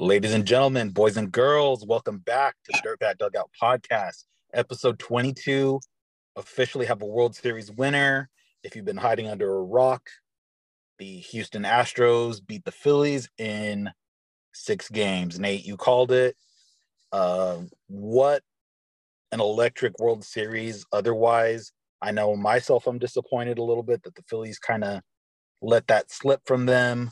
Ladies and gentlemen, boys and girls, welcome back to the Dirtbag Dugout Podcast, episode 22. Officially have a World Series winner. If you've been hiding under a rock, the Houston Astros beat the Phillies in six games. Nate, you called it. Uh, what an electric World Series. Otherwise, I know myself, I'm disappointed a little bit that the Phillies kind of let that slip from them.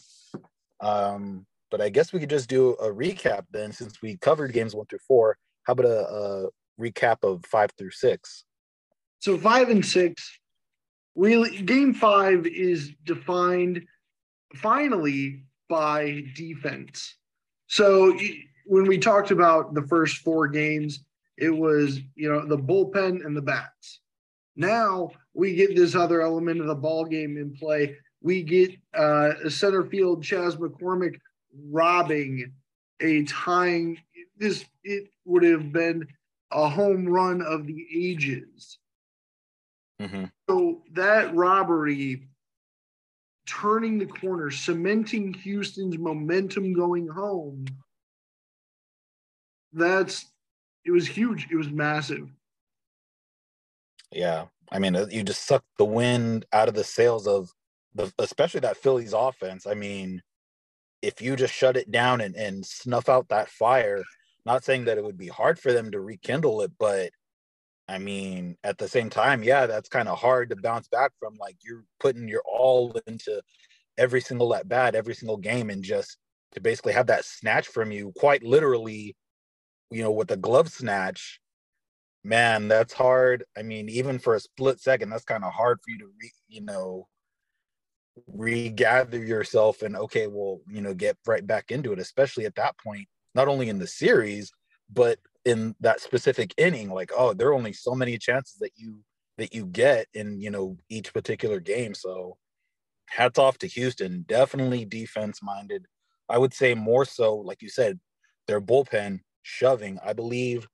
Um, but I guess we could just do a recap then, since we covered games one through four. How about a, a recap of five through six? So five and six, really, game five is defined finally by defense. So when we talked about the first four games, it was you know the bullpen and the bats. Now we get this other element of the ball game in play. We get uh, a center field Chas McCormick robbing a tying this it would have been a home run of the ages. Mm-hmm. so that robbery turning the corner cementing houston's momentum going home that's it was huge. It was massive. Yeah. I mean uh, you just sucked the wind out of the sails of the especially that phillies offense. I mean if you just shut it down and, and snuff out that fire, not saying that it would be hard for them to rekindle it, but I mean, at the same time, yeah, that's kind of hard to bounce back from. Like you're putting your all into every single at bat, every single game, and just to basically have that snatch from you, quite literally, you know, with a glove snatch, man, that's hard. I mean, even for a split second, that's kind of hard for you to, re, you know, regather yourself and okay well you know get right back into it especially at that point not only in the series but in that specific inning like oh there are only so many chances that you that you get in you know each particular game. So hats off to houston definitely defense minded. I would say more so like you said their bullpen shoving. I believe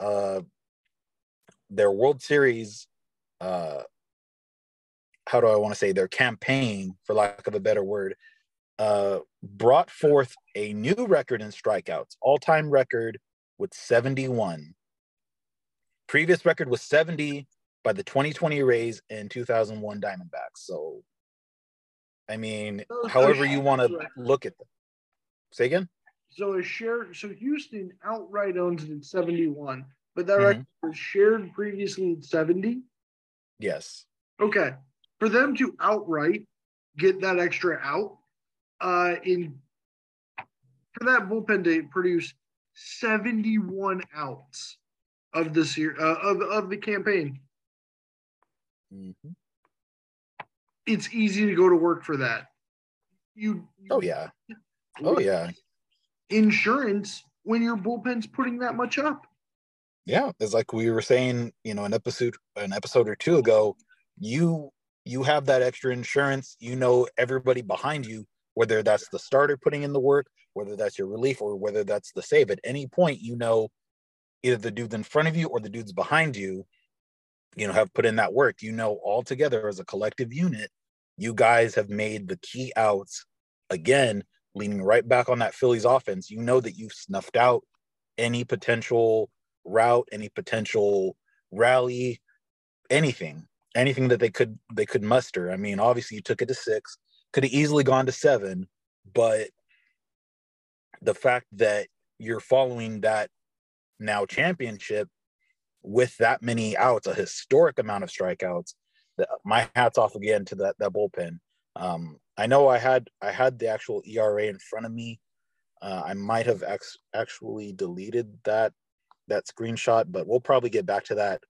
uh their world series uh how do I want to say their campaign, for lack of a better word, uh, brought forth a new record in strikeouts, all time record with 71. Previous record was 70 by the 2020 Rays and 2001 Diamondbacks. So, I mean, so, however you want to look at them. Say again. So a share. So Houston outright owns it at 71, but that mm-hmm. record was shared previously at 70. Yes. Okay for them to outright get that extra out uh, in for that bullpen to produce 71 outs of this year uh, of of the campaign. Mm-hmm. It's easy to go to work for that. You, you oh yeah, oh yeah. Insurance when your bullpen's putting that much up. Yeah, it's like we were saying, you know, an episode an episode or two ago. You you have that extra insurance. You know everybody behind you, whether that's the starter putting in the work, whether that's your relief, or whether that's the save. At any point, you know either the dudes in front of you or the dudes behind you, you know, have put in that work. You know, all together as a collective unit, you guys have made the key outs again, leaning right back on that Phillies offense. You know that you've snuffed out any potential route, any potential rally, anything anything that they could they could muster. I mean, obviously you took it to six, could have easily gone to seven, but the fact that you're following that now championship with that many outs, a historic amount of strikeouts. My hats off again to that that bullpen. Um, I know I had I had the actual ERA in front of me. Uh, I might have ex- actually deleted that that screenshot, but we'll probably get back to that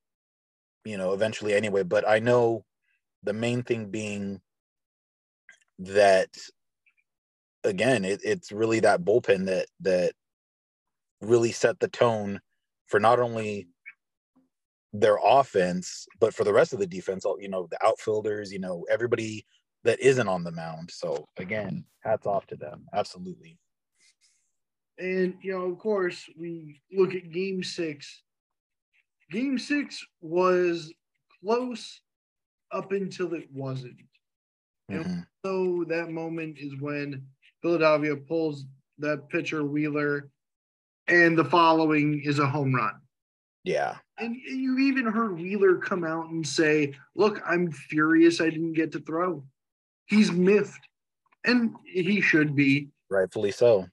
you know, eventually anyway. But I know the main thing being that again, it, it's really that bullpen that that really set the tone for not only their offense, but for the rest of the defense, you know, the outfielders, you know, everybody that isn't on the mound. So again, hats off to them. Absolutely. And you know, of course, we look at game six game six was close up until it wasn't. Mm-hmm. And so that moment is when Philadelphia pulls that pitcher Wheeler, and the following is a home run. Yeah. And you even heard Wheeler come out and say, Look, I'm furious I didn't get to throw. He's miffed. And he should be. Rightfully so.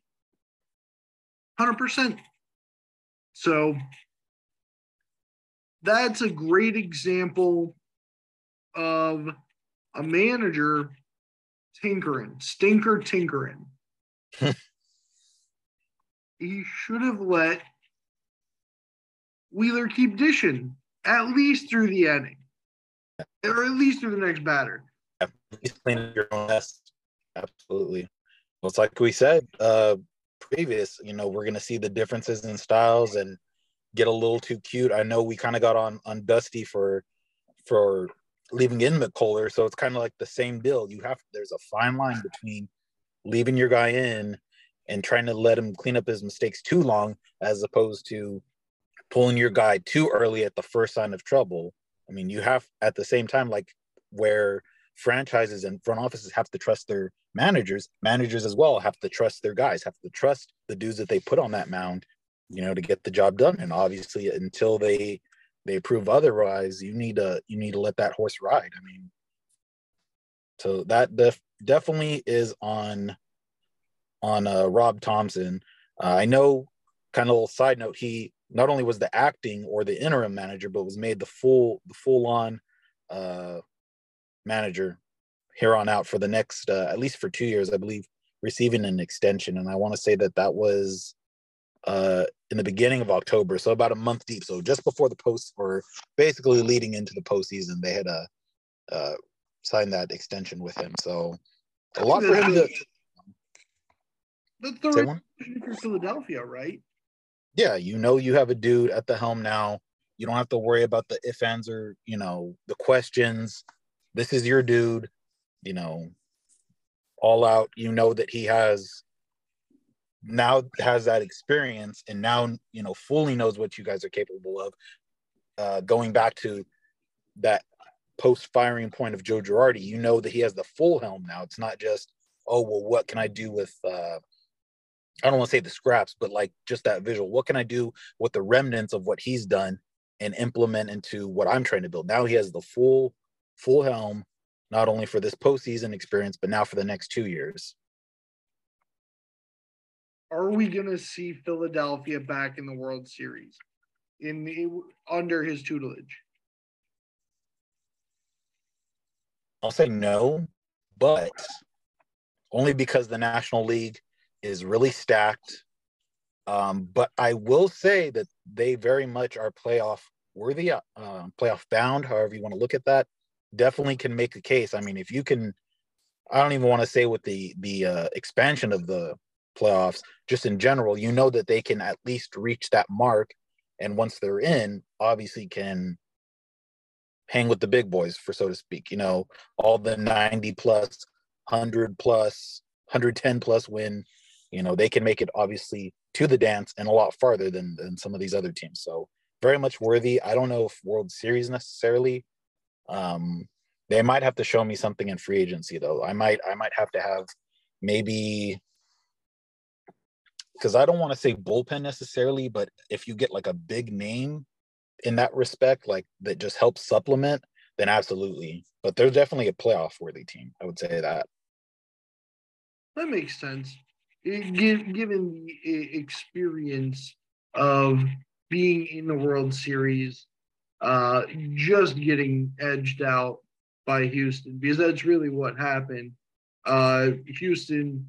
100%. So that's a great example of a manager tinkering, stinker tinkering. he should have let Wheeler keep dishing at least through the inning, or at least through the next batter. At least clean your own mess. Absolutely. Well, it's like we said uh, previous. You know, we're going to see the differences in styles and get a little too cute. I know we kind of got on on Dusty for for leaving in McCuller, so it's kind of like the same deal. You have there's a fine line between leaving your guy in and trying to let him clean up his mistakes too long, as opposed to pulling your guy too early at the first sign of trouble. I mean, you have at the same time, like where franchises and front offices have to trust their managers, managers as well have to trust their guys, have to trust the dudes that they put on that mound, you know, to get the job done. And obviously, until they they prove otherwise, you need to you need to let that horse ride. I mean, so that def- definitely is on on uh, Rob Thomson. Uh, I know, kind of a little side note, he not only was the acting or the interim manager, but was made the full the full on uh, manager here on out for the next uh, at least for two years, I believe, receiving an extension. And I want to say that that was uh, in the beginning of October, so about a month deep. So just before the post, or basically leading into the postseason, they had a uh, uh, signed that extension with him. So a lot for him to. That's the right for Philadelphia, right? Yeah, you know you have a dude at the helm now. You don't have to worry about the if ands or you know the questions. This is your dude. You know, all out. You know that he has now has that experience and now you know fully knows what you guys are capable of. Uh, going back to that post firing point of Joe Girardi, you know that he has the full helm now. It's not just oh well, what can I do with uh, I don't want to say the scraps, but like just that visual. What can I do with the remnants of what he's done and implement into what I'm trying to build? Now he has the full full helm, not only for this postseason experience, but now for the next two years are we going to see Philadelphia back in the World Series in the, under his tutelage? I'll say no, but only because the National League is really stacked. Um, but I will say that they very much are playoff worthy, uh, playoff bound, however you want to look at that. Definitely can make a case. I mean, if you can, I don't even want to say with the the uh, expansion of the playoffs, just in general, you know that they can at least reach that mark. And once they're in, obviously can hang with the big boys, for so to speak. You know, all the 90 plus, 100 plus, 110 plus win, you know, they can make it obviously to the dance and a lot farther than, than some of these other teams. So very much worthy. I don't know if World Series necessarily. Um, they might have to show me something in free agency though. I might I might have to have maybe because I don't want to say bullpen necessarily, but if you get like a big name in that respect, like that just helps supplement, then absolutely. But they're definitely a playoff worthy team. I would say that. That makes sense. Given the experience of being in the World Series, uh, just getting edged out by Houston, because that's really what happened. Uh, Houston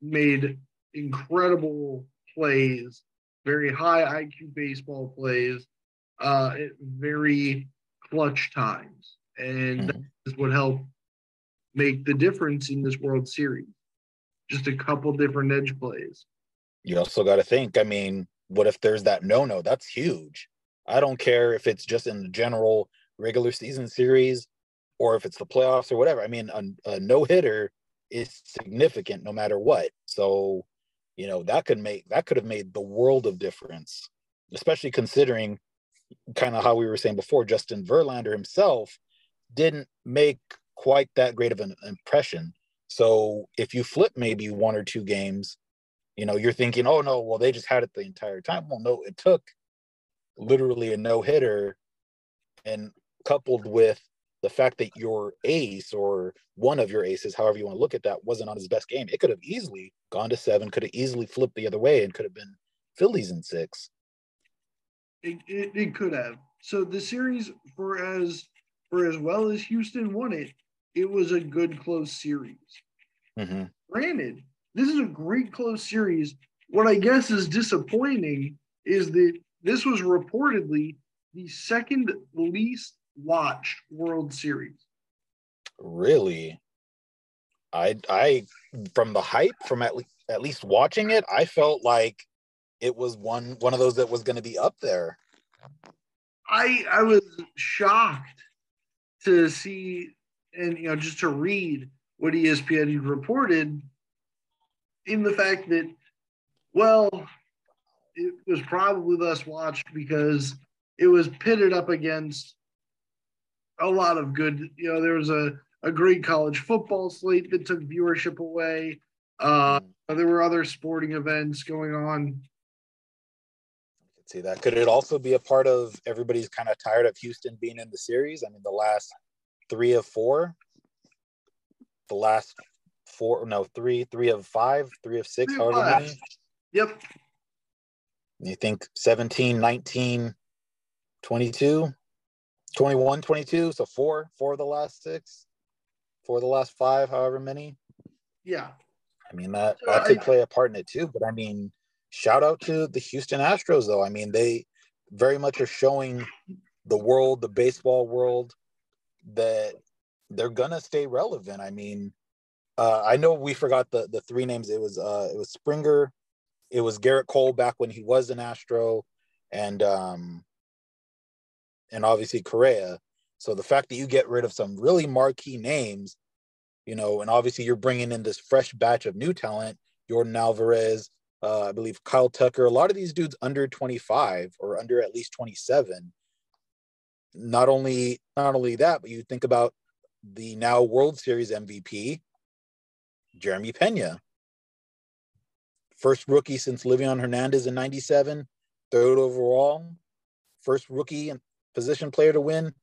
made incredible plays, very high IQ baseball plays, uh, at very clutch times. And mm-hmm. that is what helped make the difference in this World Series. Just a couple different edge plays. You also got to think, I mean, what if there's that no no? That's huge. I don't care if it's just in the general regular season series or if it's the playoffs or whatever. I mean, a, a no hitter is significant no matter what. So you know that could make that could have made the world of difference especially considering kind of how we were saying before justin verlander himself didn't make quite that great of an impression so if you flip maybe one or two games You know, you're thinking, oh no, well, they just had it the entire time. Well, no, it took literally a no hitter and coupled with the fact that your ace or one of your aces, however you want to look at that, wasn't on his best game, it could have easily gone to seven, could have easily flipped the other way, and could have been Phillies in six. It, it, it could have. So the series, for as for as well as Houston won it, it was a good close series. Mm-hmm. Granted, this is a great close series. What I guess is disappointing is that this was reportedly the second least watched World Series. Really? I I from the hype from at least at least watching it, I felt like it was one one of those that was going to be up there. I I was shocked to see and you know just to read what ESPN reported in the fact that well it was probably less watched because it was pitted up against a lot of good you know there was a a great college football slate that took viewership away uh there were other sporting events going on I could see that. Could it also be a part of everybody's kind of tired of Houston being in the series? I mean, the last three of four, the last four, no, three, three of five, three of six, three however many. Yep. You think 17, 19, 22, 21, 22. So four, four of the last six, four of the last five, however many. Yeah. I mean, that, that could play a part in it too. But I mean, shout out to the Houston Astros, though. I mean, they very much are showing the world, the baseball world, that they're gonna stay relevant. I mean, uh, I know we forgot the the three names. It was uh, it was Springer, it was Gerrit Cole back when he was an Astro, and um, and obviously Correa. So the fact that you get rid of some really marquee names, you know, and obviously you're bringing in this fresh batch of new talent, Yordan Alvarez, uh, I believe Kyle Tucker, a lot of these dudes under 25 or under at least 27. Not only not only that, but you think about the now World Series MVP, Jeremy Pena. First rookie since Livan Hernandez in 97, third overall, first rookie and position player to win.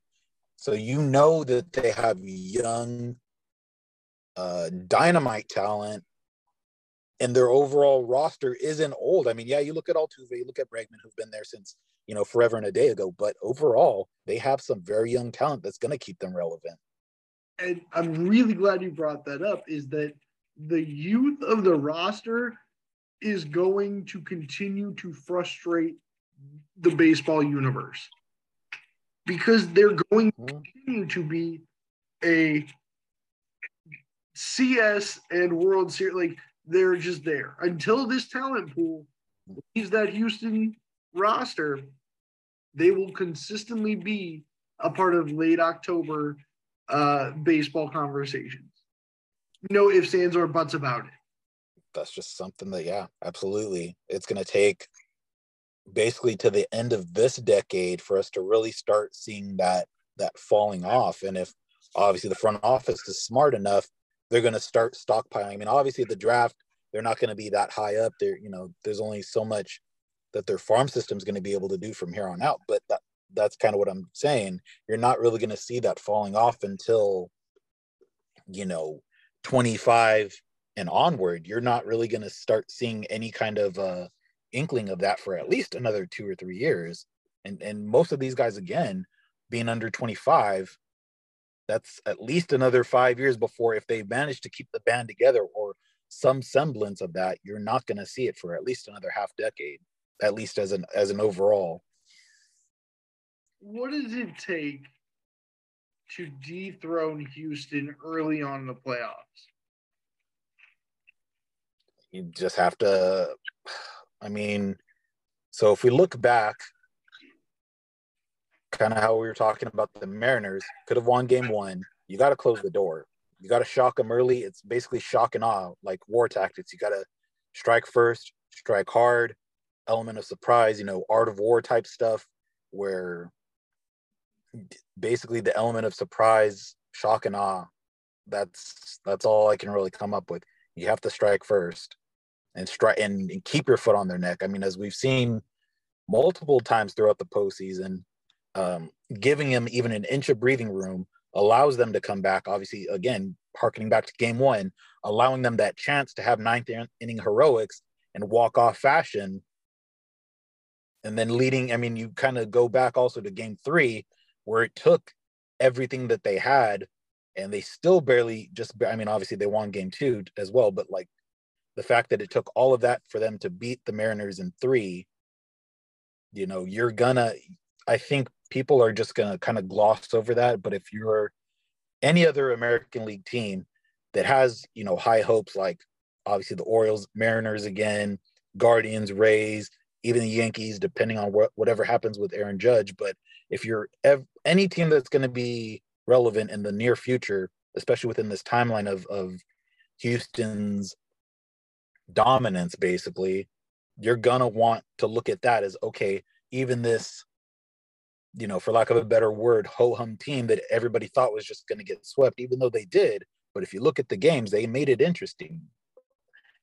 So you know that they have young uh, dynamite talent and their overall roster isn't old. I mean, yeah, you look at Altuve, you look at Bregman, who've been there since you know forever and a day ago, but overall, they have some very young talent that's going to keep them relevant. And I'm really glad you brought that up. Is that the youth of the roster is going to continue to frustrate the baseball universe because they're going to mm-hmm. continue to be a CS and World Series like they're just there until this talent pool leaves that Houston roster. They will consistently be a part of late October uh, baseball conversations. No ifs, ands, or buts about it. That's just something that, yeah, absolutely. It's going to take basically to the end of this decade for us to really start seeing that that falling off. And if obviously the front office is smart enough they're going to start stockpiling. I mean, obviously the draft, they're not going to be that high up there. You know, there's only so much that their farm system is going to be able to do from here on out. But that that's kind of what I'm saying. You're not really going to see that falling off until, you know, 25 and onward. You're not really going to start seeing any kind of uh, inkling of that for at least another two or three years. And and most of these guys again being under 25 that's at least another five years before if they manage to keep the band together or some semblance of that you're not going to see it for at least another half decade at least as an as an overall what does it take to dethrone houston early on in the playoffs you just have to i mean so if we look back kind of how we were talking about the Mariners could have won game one. You got to close the door. You got to shock them early. It's basically shock and awe, like war tactics. You got to strike first, strike hard, element of surprise, you know, art of war type stuff, where basically the element of surprise, shock and awe. That's that's all I can really come up with. You have to strike first, and strike and, and keep your foot on their neck. I mean, as we've seen multiple times throughout the postseason, um, giving them even an inch of breathing room allows them to come back. Obviously, again, harkening back to game one, allowing them that chance to have ninth inning heroics and walk off fashion. And then leading, I mean, you kind of go back also to game three, where it took everything that they had and they still barely just, I mean, obviously they won game two as well, but like the fact that it took all of that for them to beat the Mariners in three, you know, you're gonna, I think people are just gonna kind of gloss over that. But if you're any other American League team that has, you know, high hopes like obviously the Orioles, Mariners again, Guardians, Rays, even the Yankees, depending on what whatever happens with Aaron Judge. But if you're ev- any team that's going to be relevant in the near future, especially within this timeline of of Houston's dominance, basically, you're gonna want to look at that as okay. Even this you know, for lack of a better word, ho hum team that everybody thought was just going to get swept, even though they did. But if you look at the games, they made it interesting.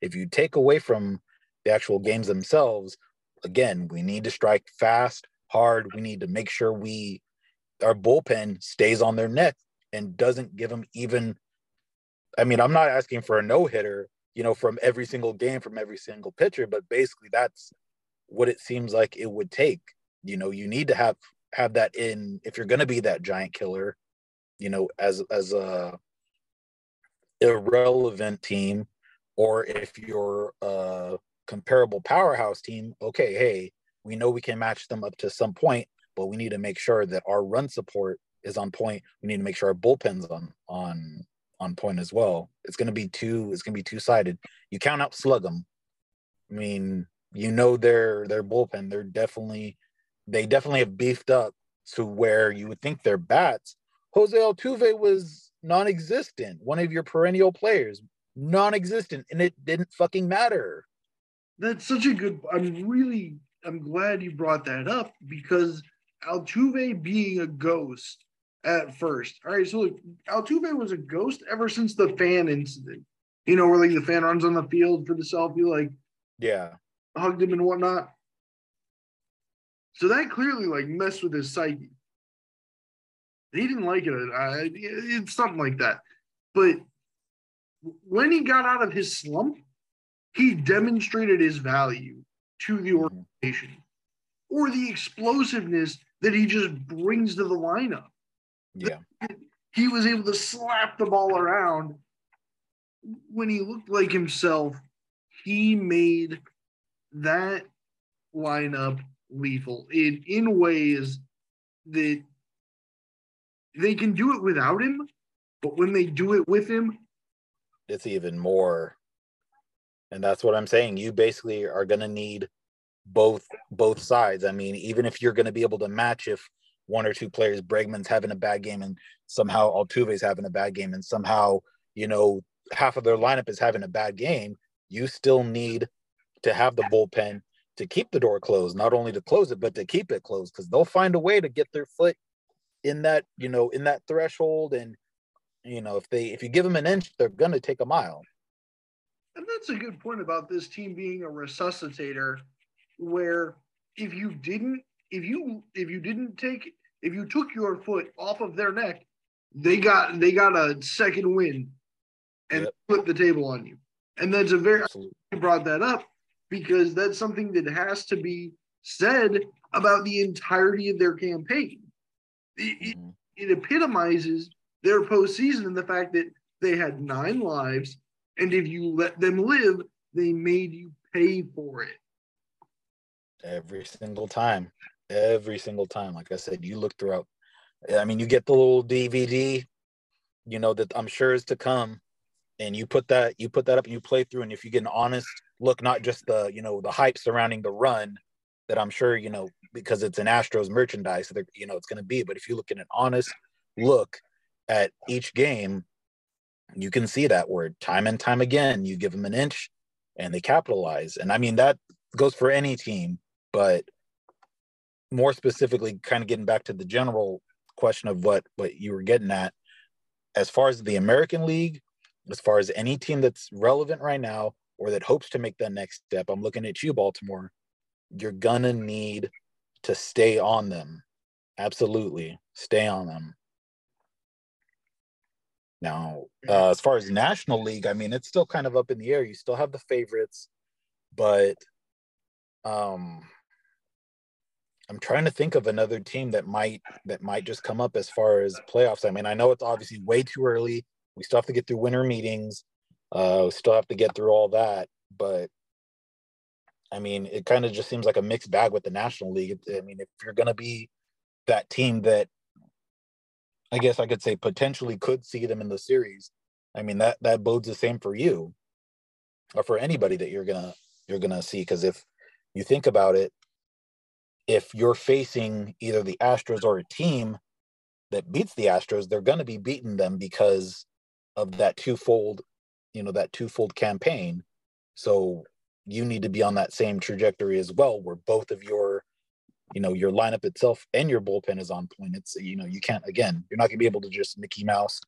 If you take away from the actual games themselves, again, we need to strike fast, hard. We need to make sure we our bullpen stays on their neck and doesn't give them even. I mean, I'm not asking for a no hitter, you know, from every single game from every single pitcher, but basically that's what it seems like it would take. You know, you need to have have that in if you're going to be that giant killer you know as as a irrelevant team or if you're a comparable powerhouse team okay hey we know we can match them up to some point but we need to make sure that our run support is on point we need to make sure our bullpen's on on on point as well it's going to be two it's to be two sided you count out slugum i mean you know their their bullpen they're definitely they definitely have beefed up to where you would think they're bats. Jose Altuve was non-existent, one of your perennial players, non-existent, and it didn't fucking matter. That's such a good. I'm really. I'm glad you brought that up because Altuve being a ghost at first. All right, so look, Altuve was a ghost ever since the fan incident. You know, where like the fan runs on the field for the selfie, like yeah, hugged him and whatnot. So that clearly like messed with his psyche. He didn't like it. Uh, it's something like that. But when he got out of his slump, he demonstrated his value to the mm-hmm. organization or the explosiveness that he just brings to the lineup. Yeah. He was able to slap the ball around when he looked like himself. He made that lineup lethal in in ways that they can do it without him, but when they do it with him, it's even more. And that's what I'm saying. You basically are going to need both both sides. I mean, even if you're going to be able to match if one or two players, Bregman's having a bad game and somehow Altuve's having a bad game and somehow, you know, half of their lineup is having a bad game, you still need to have the bullpen to keep the door closed, not only to close it, but to keep it closed because they'll find a way to get their foot in that, you know, in that threshold. And, you know, if they, if you give them an inch, they're going to take a mile. And that's a good point about this team being a resuscitator where if you didn't, if you, if you didn't take, if you took your foot off of their neck, they got, they got a second win and yep. put the table on you. And that's a very, Absolutely. brought that up because that's something that has to be said about the entirety of their campaign. It, mm-hmm. it, it epitomizes their postseason and the fact that they had nine lives, and if you let them live, they made you pay for it. Every single time. Every single time. Like I said, you look throughout. I mean, you get the little DVD, you know, that I'm sure is to come and you put that you put that up and you play through and if you get an honest look not just the you know the hype surrounding the run that i'm sure you know because it's an astros merchandise that you know it's going to be but if you look at an honest look at each game you can see that word time and time again you give them an inch and they capitalize and i mean that goes for any team but more specifically kind of getting back to the general question of what what you were getting at as far as the american league as far as any team that's relevant right now, or that hopes to make that next step, I'm looking at you, Baltimore. You're gonna need to stay on them. Absolutely, stay on them. Now, uh, as far as National League, I mean, it's still kind of up in the air. You still have the favorites, but um, I'm trying to think of another team that might that might just come up as far as playoffs. I mean, I know it's obviously way too early. We still have to get through winter meetings. Uh, we still have to get through all that, but I mean, it kind of just seems like a mixed bag with the National League. I mean, if you're going to be that team that I guess I could say potentially could see them in the series, I mean that that bodes the same for you or for anybody that you're gonna you're gonna see. Because if you think about it, if you're facing either the Astros or a team that beats the Astros, they're going to be beating them because of that twofold, you know, that twofold campaign. So you need to be on that same trajectory as well, where both of your, you know, your lineup itself and your bullpen is on point. It's, you know, you can't, again, you're not going to be able to just Mickey Mouse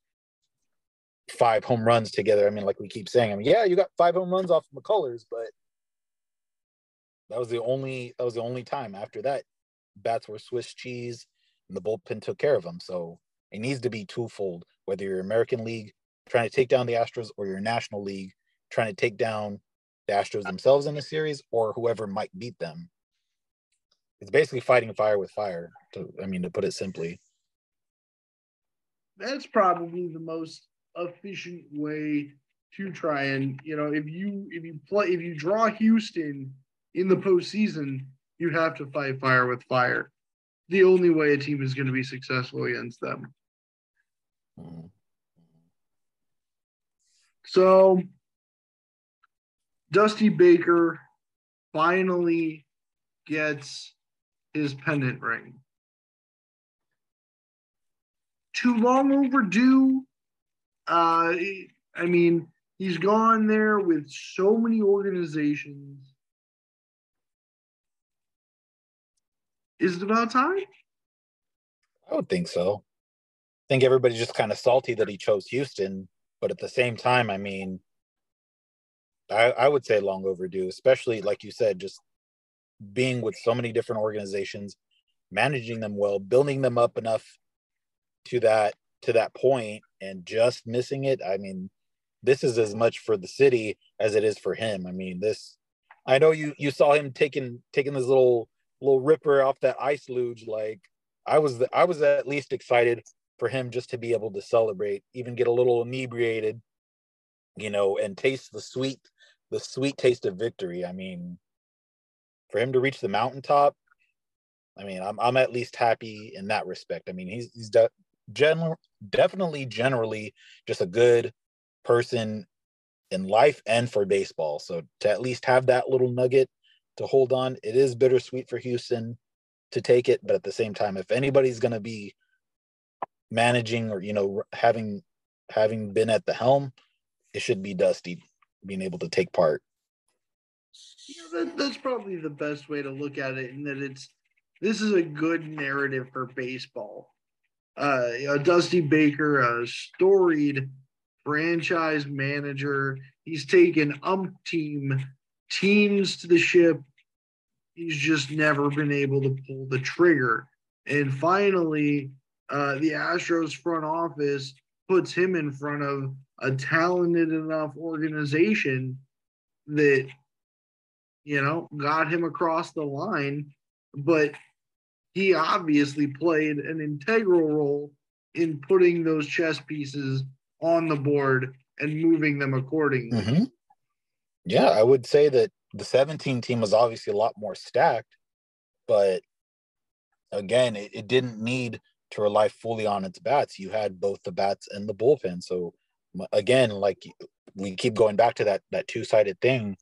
five home runs together. I mean, like we keep saying, I mean, yeah, you got five home runs off of McCullers, but that was the only that was the only time. After that, bats were Swiss cheese, and the bullpen took care of them. So it needs to be twofold. Whether you're American League trying to take down the Astros, or your National League trying to take down the Astros themselves in the series, or whoever might beat them. It's basically fighting fire with fire. To I mean, to put it simply. That's probably the most efficient way to try and you know if you if you play if you draw Houston in the postseason, you have to fight fire with fire. The only way a team is going to be successful against them. So, Dusty Baker finally gets his pennant ring. Too long overdue. Uh, I mean, he's gone there with so many organizations Is it about time? I would think so. I think everybody's just kind of salty that he chose Houston, but at the same time, I mean, I, I would say long overdue, especially like you said, just being with so many different organizations, managing them well, building them up enough to that to that point, and just missing it. I mean, this is as much for the city as it is for him. I mean, this. I know you you saw him taking taking this little little ripper off that ice luge. Like I was, the, I was at least excited for him just to be able to celebrate, even get a little inebriated, you know, and taste the sweet, the sweet taste of victory. I mean, for him to reach the mountaintop, I mean, I'm I'm at least happy in that respect. I mean, he's he's de- general, definitely generally just a good person in life and for baseball. So to at least have that little nugget to hold on. It is bittersweet for Houston to take it, but at the same time, if anybody's going to be managing or you know having having been at the helm, it should be Dusty being able to take part. Yeah, that, that's probably the best way to look at it, in that it's this is a good narrative for baseball. Uh, Dusty Baker, a storied franchise manager, he's taken ump team teams to the ship. He's just never been able to pull the trigger. And finally, uh, the Astros front office puts him in front of a talented enough organization that, you know, got him across the line. But he obviously played an integral role in putting those chess pieces on the board and moving them accordingly. Mm-hmm. Yeah, I would say that the 17 team was obviously a lot more stacked, but again, it, it didn't need to rely fully on its bats. You had both the bats and the bullpen. So again, like we keep going back to that that two-sided thing,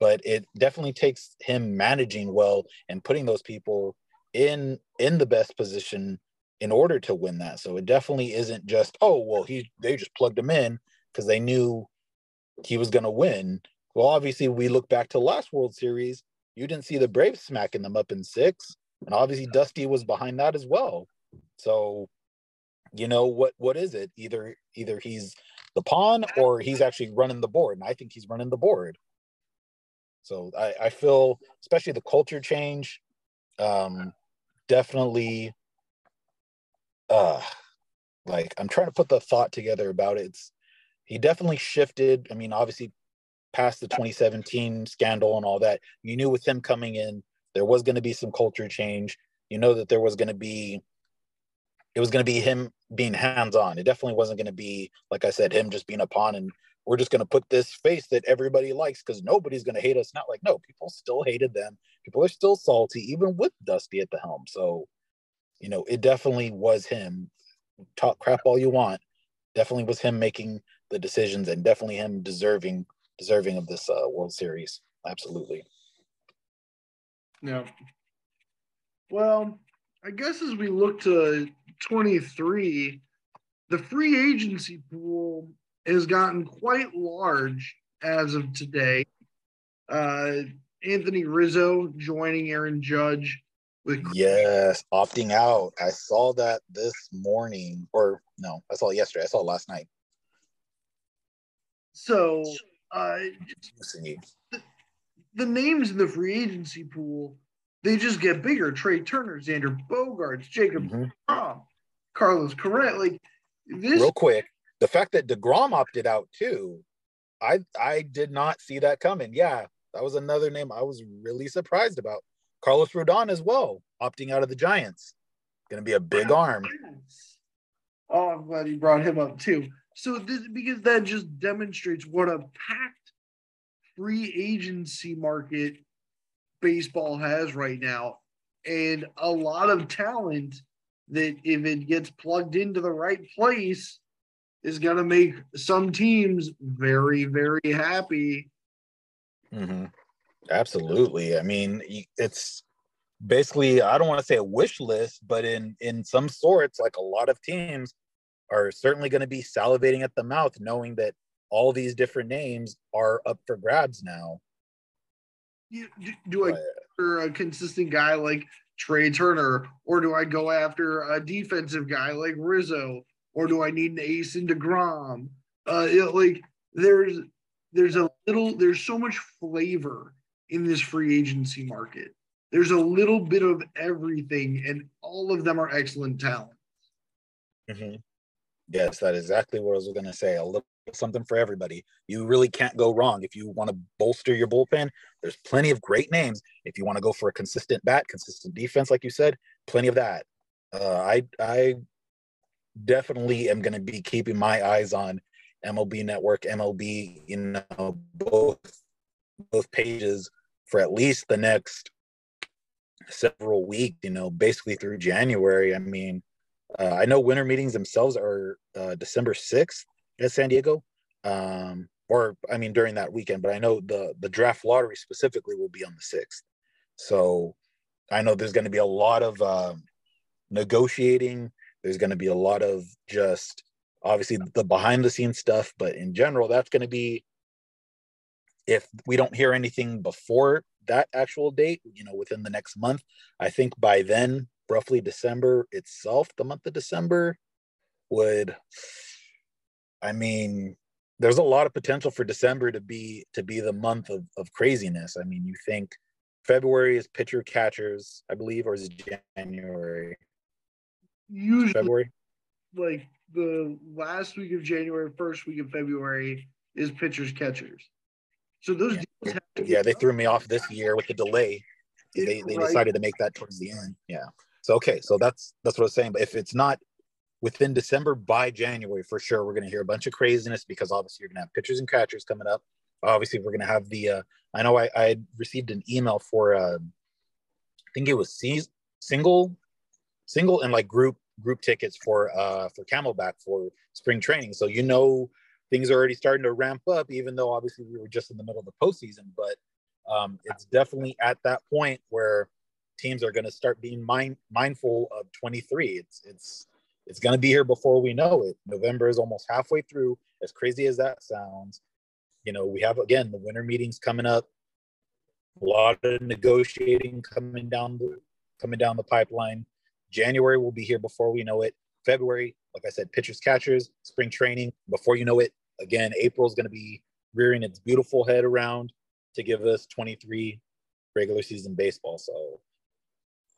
but it definitely takes him managing well and putting those people in in the best position in order to win that. So it definitely isn't just, oh, well, he they just plugged him in because they knew he was going to win. Well, obviously, we look back to last World Series. You didn't see the Braves smacking them up in six, and obviously Dusty was behind that as well. So, you know what? What is it? Either either he's the pawn or he's actually running the board, and I think he's running the board. So I, I feel, especially the culture change, um, definitely. Uh, like I'm trying to put the thought together about it. It's he definitely shifted. I mean, obviously, past the 2017 scandal and all that, you knew with him coming in, there was going to be some culture change. You know that there was going to be, it was going to be him being hands on. It definitely wasn't going to be, like I said, him just being a pawn and we're just going to put this face that everybody likes because nobody's going to hate us. Not like, no, people still hated them. People are still salty, even with Dusty at the helm. So, you know, it definitely was him. Talk crap all you want. Definitely was him making the decisions and definitely him deserving deserving of this uh, World Series. Absolutely. Yeah. Well, I guess as we look to 23, the free agency pool has gotten quite large as of today. Uh, Anthony Rizzo joining Aaron Judge with yes, opting out. I saw that this morning, or no, I saw it yesterday. I saw it last night. So, uh, the, the names in the free agency pool they just get bigger. Trea Turner, Xander Bogaerts, Jacob mm-hmm. Carlos Correa. Like this. Real quick, the fact that Degrom opted out too, I I did not see that coming. Yeah, that was another name I was really surprised about. Carlos Rodon as well, opting out of the Giants. Going to be a big arm. Oh, I'm glad you brought him up too. So this, because that just demonstrates what a packed free agency market baseball has right now, and a lot of talent that if it gets plugged into the right place is going to make some teams very, very happy. Mm-hmm. Absolutely. I mean, it's basically I don't want to say a wish list, but in in some sorts, like a lot of teams are certainly going to be salivating at the mouth, knowing that all these different names are up for grabs now. do, do I for a consistent guy like Trea Turner, or do I go after a defensive guy like Rizzo, or do I need an ace in Degrom? Uh, it, like there's there's a little there's so much flavor in this free agency market. There's a little bit of everything, and all of them are excellent talent. Mm-hmm. Yes, that is exactly what I was going to say. A little something for everybody. You really can't go wrong if you want to bolster your bullpen. There's plenty of great names. If you want to go for a consistent bat, consistent defense, like you said, plenty of that. Uh, I I definitely am going to be keeping my eyes on MLB Network, MLB, you know, both both pages for at least the next several weeks. You know, basically through January. I mean, uh, I know winter meetings themselves are uh, December sixth at San Diego, um, or I mean during that weekend. But I know the the draft lottery specifically will be on the sixth. So I know there's going to be a lot of uh, negotiating there's going to be a lot of just obviously the behind the scenes stuff, but in general, that's going to be if we don't hear anything before that actual date, you know, within the next month, I think by then, roughly December itself, the month of December would, I mean, there's a lot of potential for December to be to be the month of, of craziness. I mean, you think February is pitcher catchers, I believe, or is it January? usually February. Like the last week of January, first week of February is pitchers catchers. So those yeah, yeah they threw me off this year with the delay. They, they right. decided to make that towards the end. Yeah. So okay, so that's that's what I was saying. But if it's not within December by January, for sure, we're going to hear a bunch of craziness because obviously you're going to have pitchers and catchers coming up. Obviously, we're going to have the. Uh, I know I, I received an email for. Uh, I think it was single single and like group group tickets for uh for Camelback for spring training. So you know things are already starting to ramp up, even though obviously we were just in the middle of the postseason. But um, it's definitely at that point where teams are going to start being mind, mindful of 23. It's it's it's going to be here before we know it. November is almost halfway through. As crazy as that sounds, you know we have again the winter meetings coming up. A lot of negotiating coming down the coming down the pipeline. January will be here before we know it. February, like I said, pitchers, catchers, spring training. Before you know it, again, April is going to be rearing its beautiful head around. to give us 23 regular season baseball. So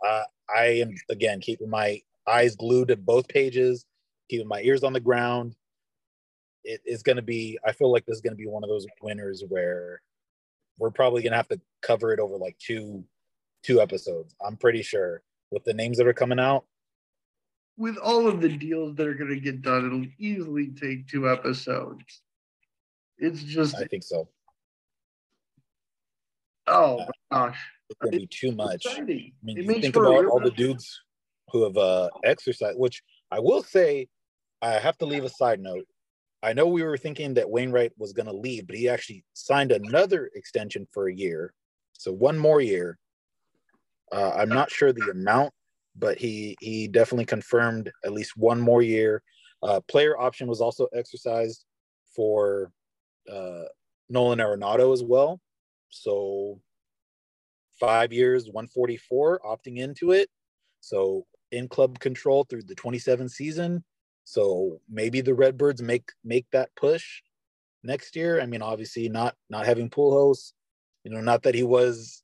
uh, I am again keeping my eyes glued to both pages, keeping my ears on the ground. It is going to be. I feel like this is going to be one of those winners where we're probably going to have to cover it over like two two episodes. I'm pretty sure with the names that are coming out. With all of the deals that are going to get done, it'll easily take two episodes. It's just. I think so. Oh gosh. It's gonna be too much. I mean, It you think about all the dudes who have uh exercised, which I will say, I have to leave a side note. I know we were thinking that Wainwright was going to leave, but he actually signed another extension for a year, so one more year. Uh, I'm not sure the amount, but he he definitely confirmed at least one more year. Uh, player option was also exercised for uh, Nolan Arenado as well, so five years, 144, opting into it. So in club control through the 27 season. So maybe the Redbirds make make that push next year. I mean, obviously not not having Pujols, you know, not that he was,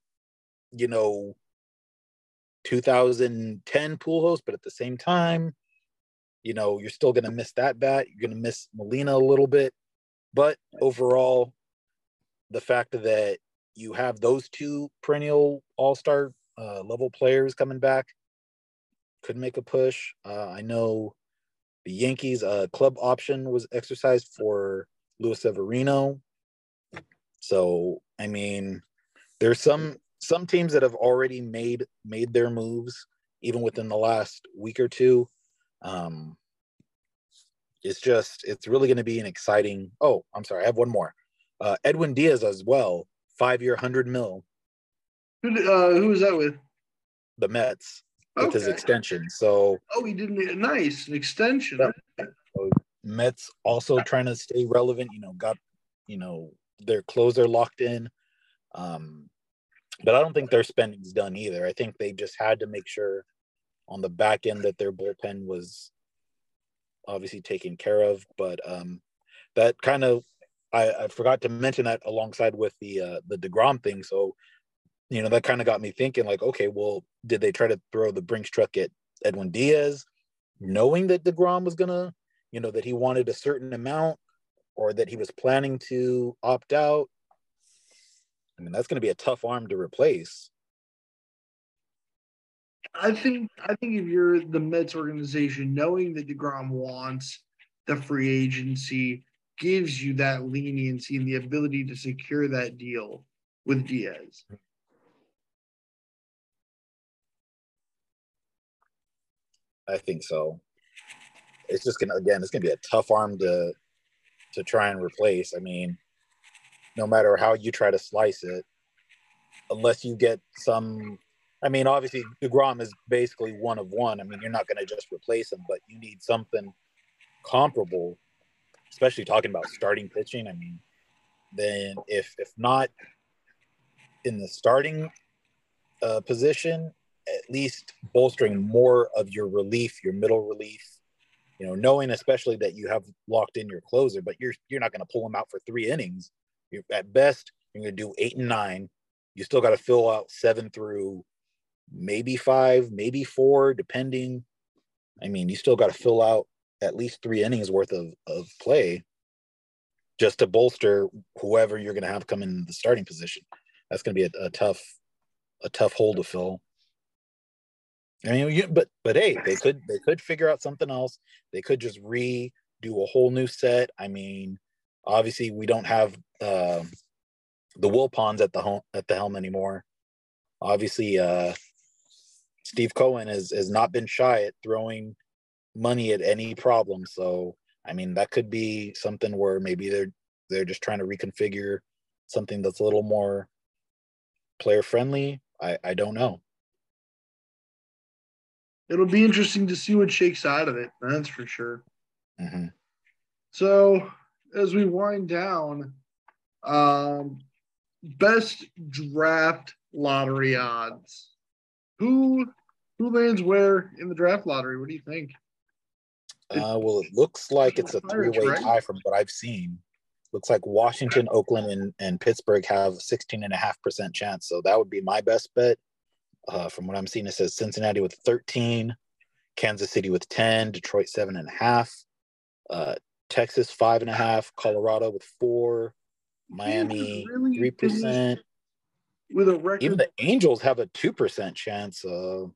you know, 2010 Pujols, but at the same time, you know, you're still gonna miss that bat. You're gonna miss Molina a little bit, but overall, the fact that you have those two perennial all-star uh, level players coming back could make a push. Uh, i know the yankees uh, club option was exercised for luis severino. So i mean there's some some teams that have already made made their moves even within the last week or two. Um it's just it's really going to be an exciting oh i'm sorry i have one more. Uh, edwin diaz as well five year, hundred mil. Who, uh, who was that with? The Mets with his extension. So Oh, he didn't. Nice, an extension. Yeah. Mets also trying to stay relevant. You know, got you know their closer locked in. Um, but I don't think their spending's done either. I think they just had to make sure on the back end that their bullpen was obviously taken care of. But um, that kind of I, I forgot to mention that alongside with the uh, the Degrom thing. So you know that kind of got me thinking like, okay, well, did they try to throw the Brinks truck at Edwin Diaz, knowing that Degrom was gonna, you know, that he wanted a certain amount, or that he was planning to opt out? I mean, that's to be a tough arm to replace. I think. I think if you're the Mets organization, knowing that Degrom wants the free agency gives you that leniency and the ability to secure that deal with Diaz. I think so. It's just gonna again, it's gonna be a tough arm to to try and replace. I mean, no matter how you try to slice it, unless you get some. I mean, obviously, Degrom is basically one of one. I mean, you're not gonna just replace him, but you need something comparable, especially talking about starting pitching. I mean, then if if not in the starting uh, position, at least bolstering more of your relief, your middle relief. You know, knowing especially that you have locked in your closer, but you're you're not going to pull him out for three innings. You're at best you're going to do eight and nine. You still got to fill out seven through maybe five, maybe four, depending. I mean, you still got to fill out at least three innings worth of of play just to bolster whoever you're going to have come in the starting position. That's going to be a, a tough a tough hole to fill. I mean, you, but but hey, they could they could figure out something else. They could just redo a whole new set. I mean, obviously we don't have uh, the Wilpons at the home at the helm anymore. Obviously, uh, Steve Cohen has has not been shy at throwing money at any problem. So I mean, that could be something where maybe they're they're just trying to reconfigure something that's a little more player friendly. I I don't know. It'll be interesting to see what shakes out of it. That's for sure. hmm So as we wind down, um, best draft lottery odds. Who who lands where in the draft lottery? What do you think? Uh, well, it looks like it's a three-way right? tie from what I've seen. looks like Washington, Oakland, and, and Pittsburgh have 16.5% chance. So that would be my best bet. Uh, from what I'm seeing, it says Cincinnati with 13, Kansas City with 10, Detroit 7.5, uh, Texas 5.5, Colorado with 4, Miami really 3%. With a record. Even the Angels have a 2% chance. Uh,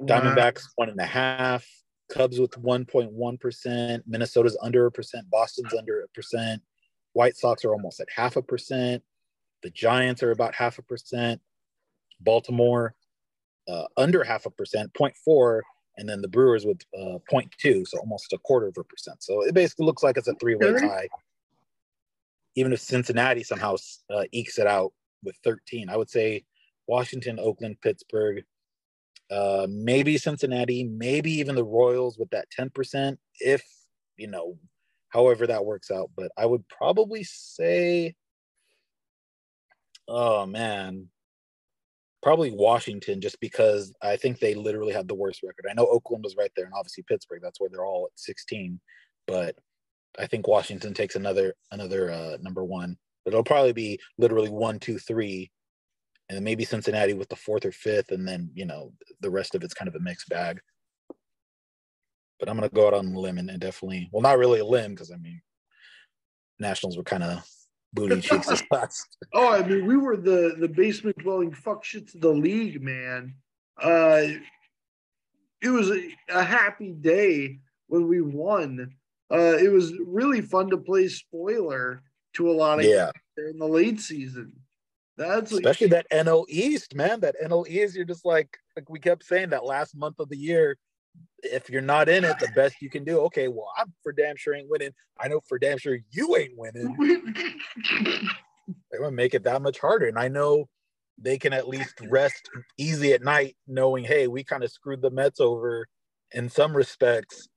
Diamondbacks, wow. 1.5. Cubs with 1.1%, Minnesota's under a percent, Boston's under a percent, White Sox are almost at half a percent, the Giants are about half a percent, Baltimore uh, under half a percent, 0.4, and then the Brewers with uh, 0.2, so almost a quarter of a percent. So it basically looks like it's a three-way tie. Even if Cincinnati somehow uh, ekes it out with 13, I would say Washington, Oakland, Pittsburgh, uh, maybe Cincinnati, maybe even the Royals with that 10%, if, you know, however that works out. But I would probably say, oh man, probably Washington, just because I think they literally had the worst record. I know Oakland was right there, and obviously Pittsburgh, that's where they're all at 16. But I think Washington takes another another uh, number one. It'll probably be literally one, two, three, and then maybe Cincinnati with the fourth or fifth, and then you know the rest of it's kind of a mixed bag. But I'm gonna go out on a limb and, definitely, well, not really a limb because I mean, Nationals were kind of booty cheeks this last. oh, I mean, we were the the basement dwelling fuck shits of the league, man. Uh, it was a, a happy day when we won. Uh, it was really fun to play spoiler to a lot of yeah in the late season. That's especially that NL East, man. That NL East, you're just like like we kept saying that last month of the year. If you're not in it, the best you can do. Okay, well, I'm for damn sure ain't winning. I know for damn sure you ain't winning. They're gonna make it that much harder, and I know they can at least rest easy at night, knowing, hey, we kind of screwed the Mets over in some respects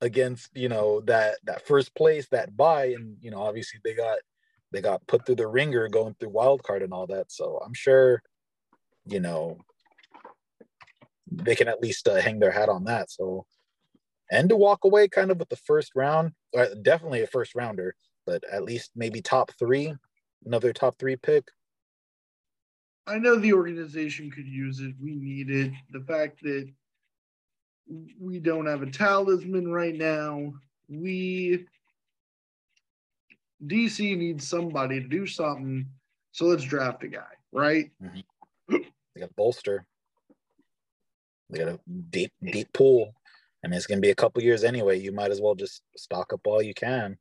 against you know that that first place, that buy, and you know obviously they got they got put through the ringer going through wild card and all that. So I'm sure, you know, they can at least uh, hang their hat on that. So, and to walk away kind of with the first round, definitely a first rounder, but at least maybe top three, another top three pick. I know the organization could use it. We need it. The fact that we don't have a talisman right now, we DC needs somebody to do something, so let's draft a guy, right? Mm-hmm. They got bolster. They got a deep, deep pool. I mean, it's gonna be a couple years anyway. You might as well just stock up all you can.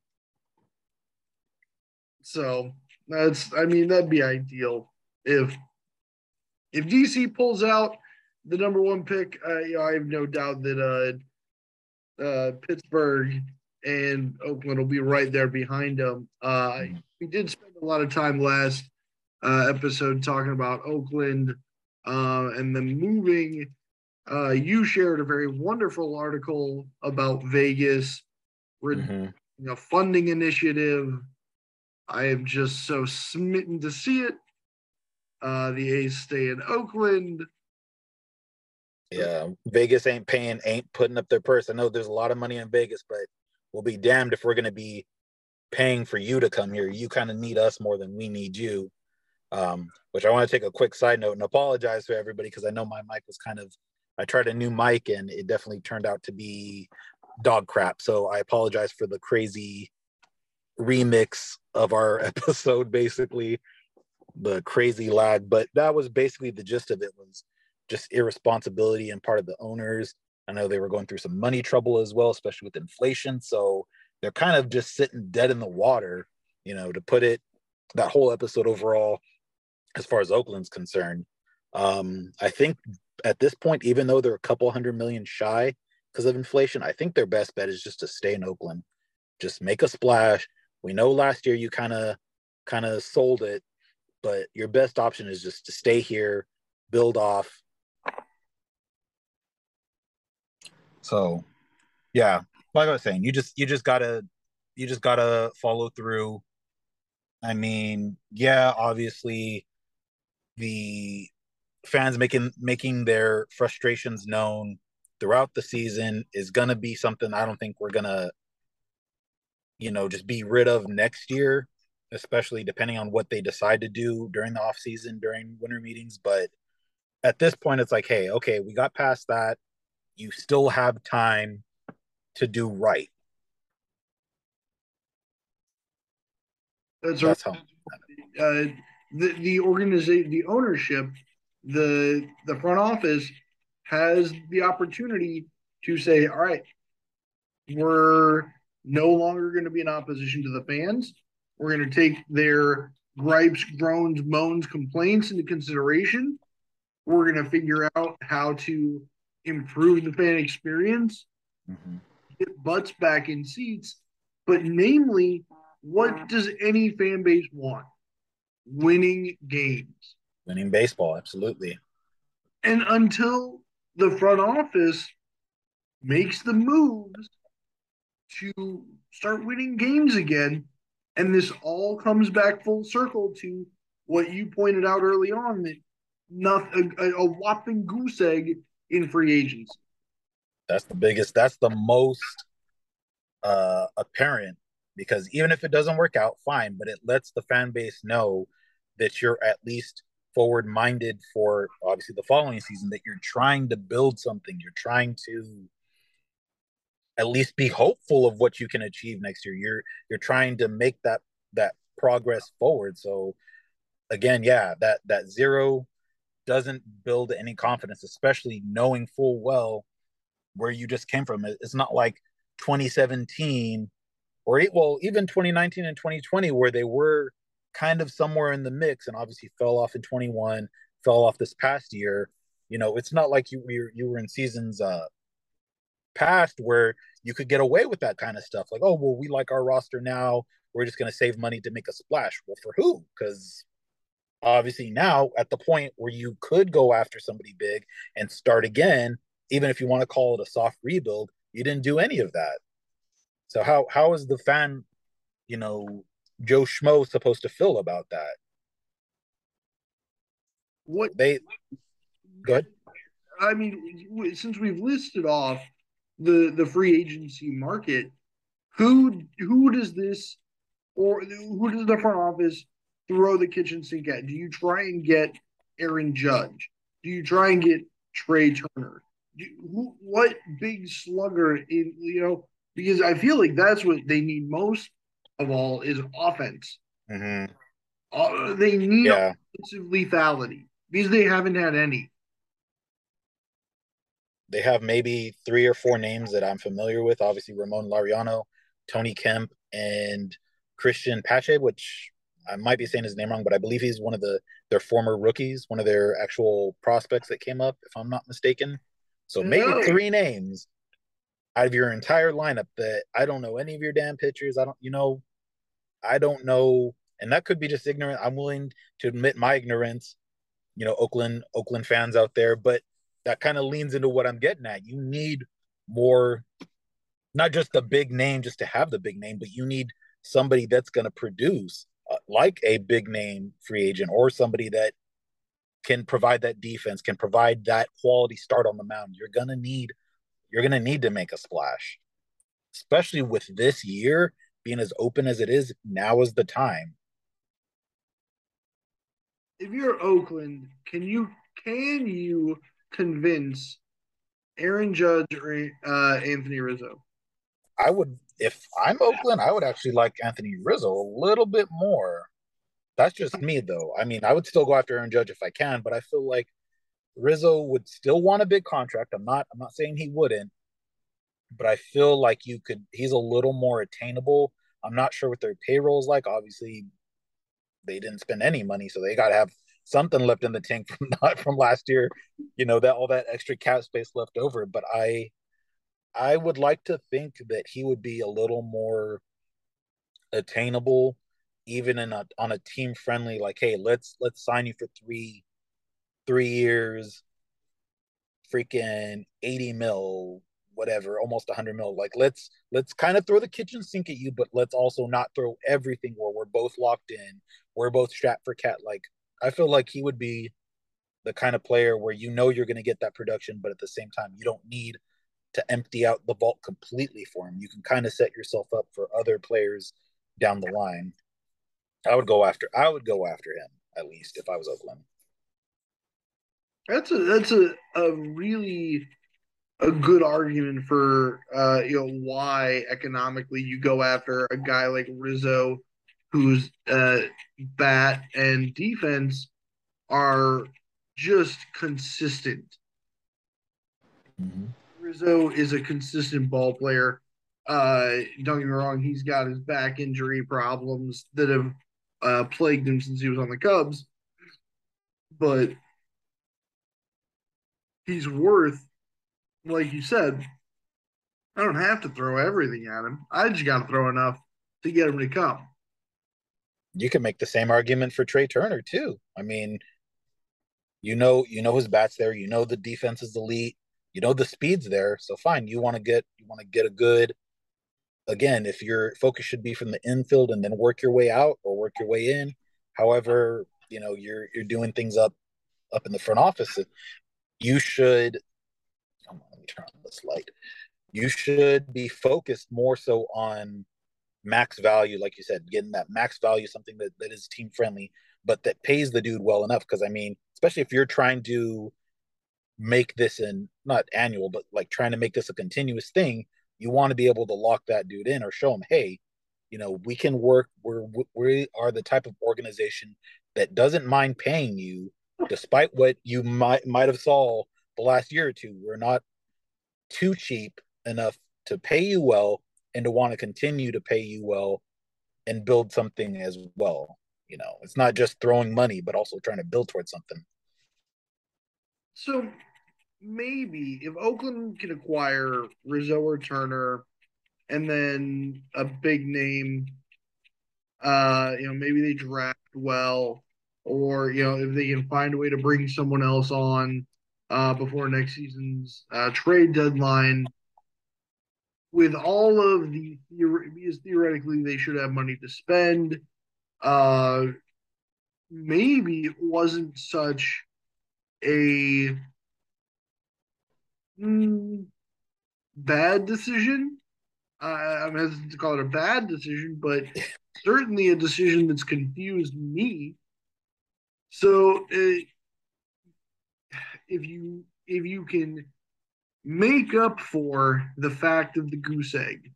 So that's, I mean, that'd be ideal if if DC pulls out the number one pick. Uh, you know, I have no doubt that uh, uh, Pittsburgh and Oakland will be right there behind them. Uh, mm-hmm. we did spend a lot of time last uh, episode talking about Oakland uh, and then moving. Uh, you shared a very wonderful article about Vegas, mm-hmm. you know, funding initiative. I am just so smitten to see it. Uh, the A's stay in Oakland. Yeah, Vegas ain't paying, ain't putting up their purse. I know there's a lot of money in Vegas, but we'll be damned if we're going to be paying for you to come here. You kind of need us more than we need you. Um, which I want to take a quick side note and apologize to everybody because I know my mic was kind of, I tried a new mic and it definitely turned out to be dog crap. So I apologize for the crazy remix of our episode, basically the crazy lag. But that was basically the gist of it was just irresponsibility and part of the owners I know they were going through some money trouble as well, especially with inflation. So they're kind of just sitting dead in the water, you know, to put it that whole episode overall, as far as Oakland's concerned. Um, I think at this point, even though they're a couple hundred million shy because of inflation, I think their best bet is just to stay in Oakland, just make a splash. We know last year you kind of kind of sold it, but your best option is just to stay here, build off, So, yeah, like I was saying, you just you just gotta you just gotta follow through. I mean, yeah, obviously, the fans making making their frustrations known throughout the season is gonna be something I don't think we're gonna you know, just be rid of next year, especially depending on what they decide to do during the off season, during winter meetings. But at this point, it's like, hey, okay, we got past that. You still have time to do right. That's, That's how. Uh, the the organization, the ownership, the the front office has the opportunity to say, all right, we're no longer going to be in opposition to the fans. We're going to take their gripes, groans, moans, complaints into consideration. We're going to figure out how to improve the fan experience, mm-hmm. get butts back in seats. But namely, what does any fan base want? Winning games. Winning baseball, absolutely. And until the front office makes the moves to start winning games again, and this all comes back full circle to what you pointed out early on that not a, a whopping goose egg in free agency. That's the biggest. That's the most uh, apparent because even if it doesn't work out, fine, but it lets the fan base know that you're at least forward minded for obviously the following season, that you're trying to build something, you're trying to at least be hopeful of what you can achieve next year. You're you're trying to make that that progress forward. So again, yeah, that that zero doesn't build any confidence, especially knowing full well where you just came from. It's not like 2017 or well, even 2019 and 2020 where they were kind of somewhere in the mix and obviously fell off in 21, fell off this past year. You know, it's not like you were you were in seasons uh past where you could get away with that kind of stuff. Like, oh well, we like our roster now. We're just gonna save money to make a splash. Well, for who? Because obviously now at the point where you could go after somebody big and start again, even if you want to call it a soft rebuild, you didn't do any of that. So how how is the fan, you know, Joe Schmo supposed to feel about that? What they good? I mean, since we've listed off the the free agency market, who who does this or who does the front office throw the kitchen sink at? Do you try and get Aaron Judge? Do you try and get Trea Turner? Do, who, what big slugger in you know? Because I feel like that's what they need most of all is offense. Mm-hmm. Uh, they need yeah. offensive lethality because they haven't had any. They have maybe three or four names that I'm familiar with. Obviously, Ramon Laureano, Tony Kemp, and Cristian Pache, which I might be saying his name wrong, but I believe he's one of the their former rookies, one of their actual prospects that came up, if I'm not mistaken. So maybe no. three names out of your entire lineup that I don't know any of your damn pitchers. I don't, you know, I don't know, and that could be just ignorant. I'm willing to admit my ignorance. You know, Oakland Oakland fans out there, but that kind of leans into what I'm getting at. You need more, not just the big name just to have the big name, but you need somebody that's going to produce like a big name free agent or somebody that can provide that defense, can provide that quality start on the mound. You're to need you're to need to make a splash. Especially with this year being as open as it is, now is the time. If you're Oakland, can you can you convince Aaron Judge or uh, Anthony Rizzo? I would, if I'm Oakland, I would actually like Anthony Rizzo a little bit more. That's just me, though. I mean, I would still go after Aaron Judge if I can, but I feel like Rizzo would still want a big contract. I'm not. I'm not saying he wouldn't, but I feel like you could. He's a little more attainable. I'm not sure what their payroll is like. Obviously, they didn't spend any money, so they got to have something left in the tank from not from last year. You know that all that extra cap space left over. But I, I would like to think that he would be a little more attainable, even in a on a team friendly. Like, hey, let's let's sign you for three, three years, freaking eighty mil, whatever, almost 100 mil. Like let's let's kind of throw the kitchen sink at you, but let's also not throw everything where we're both locked in. We're both strapped for cat. Like I feel like he would be the kind of player where you know you're going to get that production, but at the same time you don't need to empty out the vault completely for him. You can kind of set yourself up for other players down the line. I would go after I would go after him at least if I was Oakland. That's a that's a, a really a good argument for uh you know why economically you go after a guy like Rizzo whose uh bat and defense are just consistent. Mm-hmm. Rizzo is a consistent ball player. Uh, don't get me wrong, he's got his back injury problems that have uh, plagued him since he was on the Cubs, but he's worth, like you said, I don't have to throw everything at him. I just got to throw enough to get him to come. You can make the same argument for Trea Turner too. I mean, you know, you know his bats there. You know the defense is elite. You know the speed's there. So fine, you want to get you want to get a good. Again, if your focus should be from the infield and then work your way out or work your way in, however, you know you're you're doing things up up in the front office. You should. Come on, let me turn on this light. You should be focused more so on max value, like you said, getting that max value, something that, that is team friendly, but that pays the dude well enough. Because I mean, especially if you're trying to make this in not annual, but like trying to make this a continuous thing, you want to be able to lock that dude in or show him, hey, you know, we can work. We're we are the type of organization that doesn't mind paying you, despite what you might might have saw the last year or two. We're not too cheap enough to pay you well and to want to continue to pay you well and build something as well. You know, it's not just throwing money, but also trying to build towards something. So maybe if Oakland can acquire Rizzo or Turner and then a big name, uh, you know, maybe they draft well, or you know, if they can find a way to bring someone else on uh, before next season's uh, trade deadline. With all of the because theoretically they should have money to spend. Uh, maybe it wasn't such a mm, bad decision. Uh, I'm hesitant to call it a bad decision, but certainly a decision that's confused me. So, uh, if you if you can make up for the fact of the goose egg,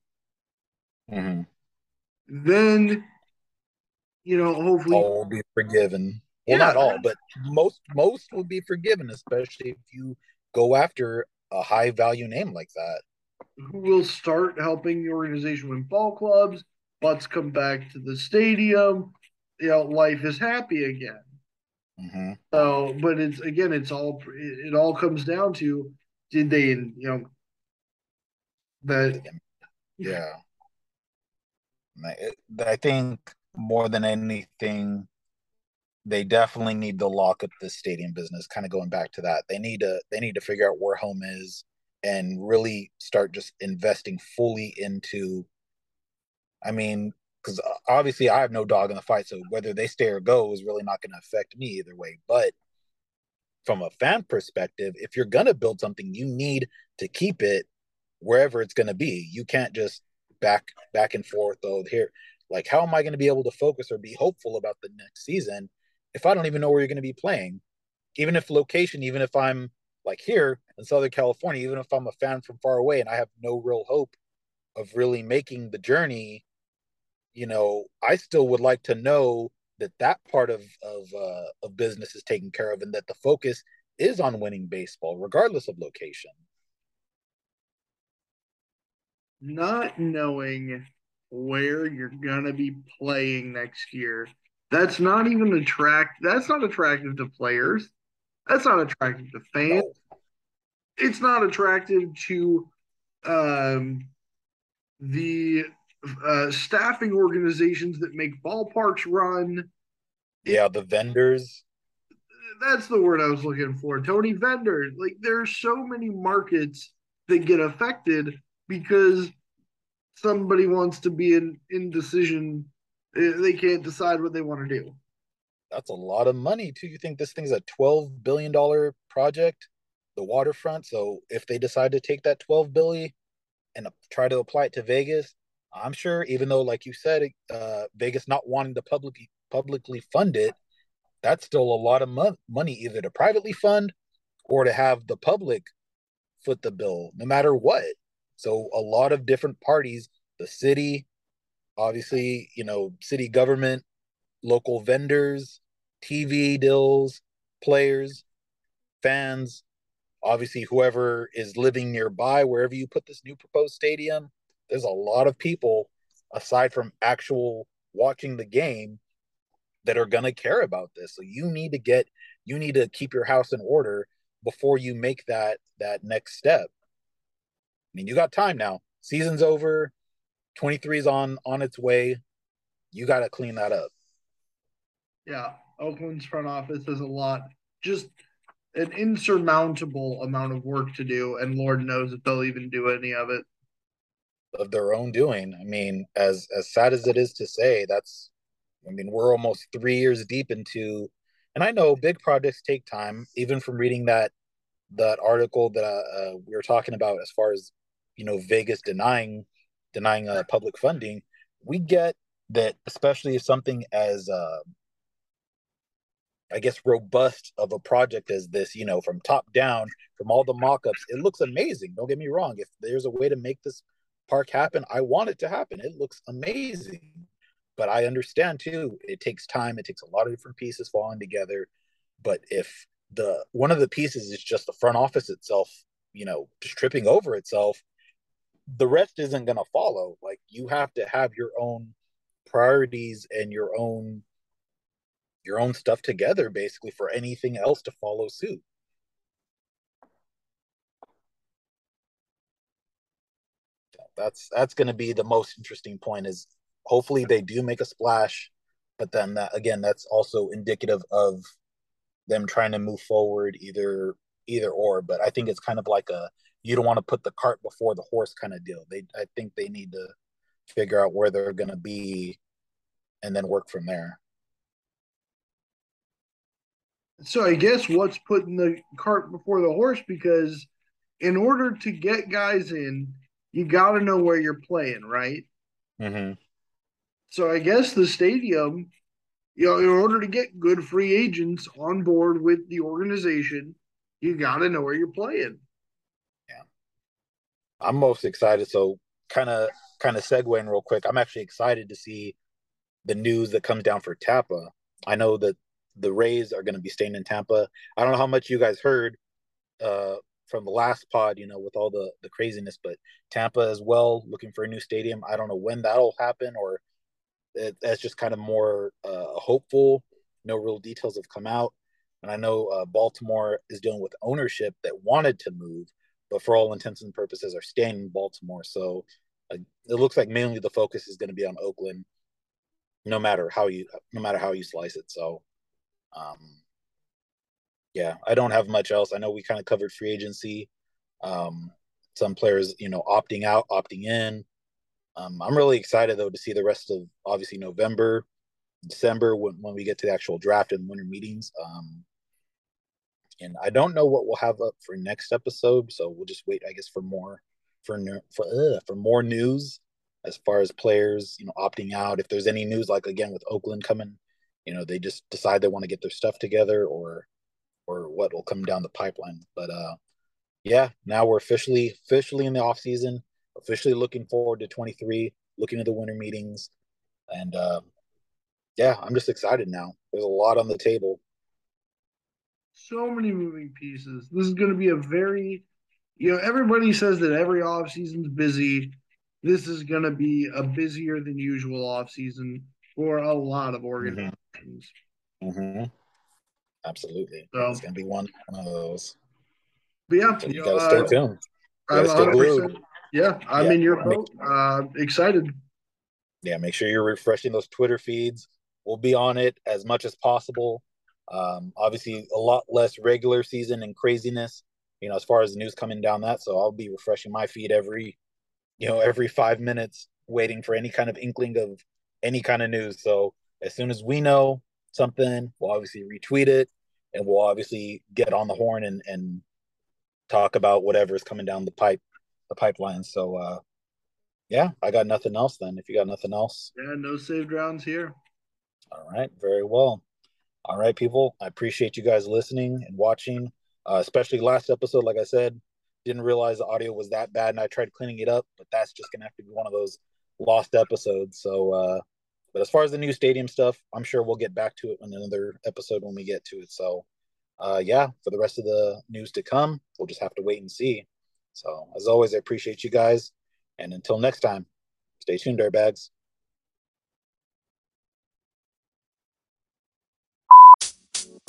mm-hmm. then you know hopefully all will be forgiven. Well, yeah. not all, but most most will be forgiven, especially if you go after a high value name like that. Who will start helping the organization win ball clubs? Butts come back to the stadium. You know, life is happy again. Mm-hmm. So, but it's again, it's all it, it all comes down to did they, you know, that yeah. I think more than anything, they definitely need to lock up the stadium business. Kind of going back to that, they need to they need to figure out where home is and really start just investing fully into. I mean, because uh, obviously I have no dog in the fight, so whether they stay or go is really not going to affect me either way. But from a fan perspective, if you're gonna build something, you need to keep it wherever it's gonna be. You can't just back back and forth. Oh, here, like, how am I gonna be able to focus or be hopeful about the next season if I don't even know where you're gonna be playing? Even if location, even if I'm like here in Southern California, even if I'm a fan from far away and I have no real hope of really making the journey, you know, I still would like to know that that part of of uh, of business is taken care of, and that the focus is on winning baseball, regardless of location. Not knowing where you're gonna be playing next year, that's not even attract. That's not attractive to players. That's not attractive to fans. It's not attractive to um, the uh, staffing organizations that make ballparks run. Yeah, the vendors. That's the word I was looking for. Tony vendors. Like there's so many markets that get affected because somebody wants to be in indecision. They can't decide what they want to do. That's a lot of money too. You think this thing's a twelve billion dollar project? the waterfront. So if they decide to take that 12 billion and try to apply it to Vegas, I'm sure even though like you said uh, Vegas not wanting to publicly publicly fund it, that's still a lot of mo- money either to privately fund or to have the public foot the bill no matter what. So a lot of different parties, the city, obviously, you know, city government, local vendors, TV deals, players, fans, obviously whoever is living nearby, wherever you put this new proposed stadium, there's a lot of people aside from actual watching the game that are going to care about this. So you need to get you need to keep your house in order before you make that that next step. I mean, you got time now. Season's over. 23 is on on its way. You got to clean that up. Yeah, Oakland's front office has a lot just an insurmountable amount of work to do, and Lord knows if they'll even do any of it. Of their own doing. I mean, as as sad as it is to say, that's I mean, we're almost three years deep into and I know big projects take time, even from reading that that article that uh, uh, we were talking about as far as you know Vegas denying denying uh, public funding. We get that, especially if something as uh, I guess robust of a project as this, you know, from top down, from all the mock-ups, it looks amazing. Don't get me wrong. If there's a way to make this park happen, I want it to happen. It looks amazing. But I understand too, it takes time, it takes a lot of different pieces falling together. But if the one of the pieces is just the front office itself, you know, just tripping over itself, the rest isn't going to follow. Like you have to have your own priorities and your own your own stuff together basically for anything else to follow suit. That's that's going to be the most interesting point is hopefully they do make a splash, but then that again that's also indicative of them trying to move forward either either or, but I think it's kind of like a you don't want to put the cart before the horse kind of deal. They I think they need to figure out where they're going to be and then work from there. So I guess what's putting the cart before the horse because in order to get guys in, you got to know where you're playing, right? Mm-hmm. So I guess the stadium, you know, in order to get good free agents on board with the organization, you got to know where you're playing. I'm most excited. So kind of kind of segueing real quick, I'm actually excited to see the news that comes down for Tampa. I know that the Rays are going to be staying in Tampa. I don't know how much you guys heard uh, from the last pod, you know, with all the the craziness, but Tampa as well looking for a new stadium. I don't know when that'll happen, or it, that's just kind of more uh, hopeful. No real details have come out, and I know uh, Baltimore is dealing with ownership that wanted to move, but for all intents and purposes are staying in Baltimore. So uh, it looks like mainly the focus is going to be on Oakland, no matter how you no matter how you slice it. So um, yeah, I don't have much else. I know we kind of covered free agency. Um, some players, you know, opting out, opting in. Um, I'm really excited though to see the rest of obviously November, December when, when we get to the actual draft and winter meetings. Um, and I don't know what we'll have up for next episode, so we'll just wait, I guess, for more for for uh, for more news as far as players, you know, opting out. If there's any news, like again with Oakland coming you know they just decide they want to get their stuff together or or what will come down the pipeline. But uh yeah now we're officially officially in the off season officially looking forward to 23 looking at the winter meetings and uh, yeah i'm just excited now. There's a lot on the table so many moving pieces this is going to be a very you know everybody says that every off season's busy this is going to be a busier than usual off season for a lot of organizations mm-hmm. Mm-hmm. Absolutely. So, it's gonna be one, of those. But yeah, so you, gotta uh, stay tuned. I'm stay glued. Yeah, I'm yeah. in your boat. Uh, excited. Yeah, make sure you're refreshing those Twitter feeds. We'll be on it as much as possible. Um, obviously, a lot less regular season and craziness, you know, as far as the news coming down that. So I'll be refreshing my feed every, you know, every five minutes, waiting for any kind of inkling of any kind of news. So as soon as we know something, we'll obviously retweet it and we'll obviously get on the horn and, and talk about whatever is coming down the pipe, the pipeline. So, uh, yeah, I got nothing else then. If you got nothing else, yeah, no saved rounds here. All right, very well. All right, people, I appreciate you guys listening and watching, uh, especially last episode. Like I said, didn't realize the audio was that bad, and I tried cleaning it up, but that's just gonna have to be one of those lost episodes. So, uh, but as far as the new stadium stuff, I'm sure we'll get back to it in another episode when we get to it. So, uh, yeah, for the rest of the news to come, we'll just have to wait and see. So, as always, I appreciate you guys. And until next time, stay tuned, dirtbags.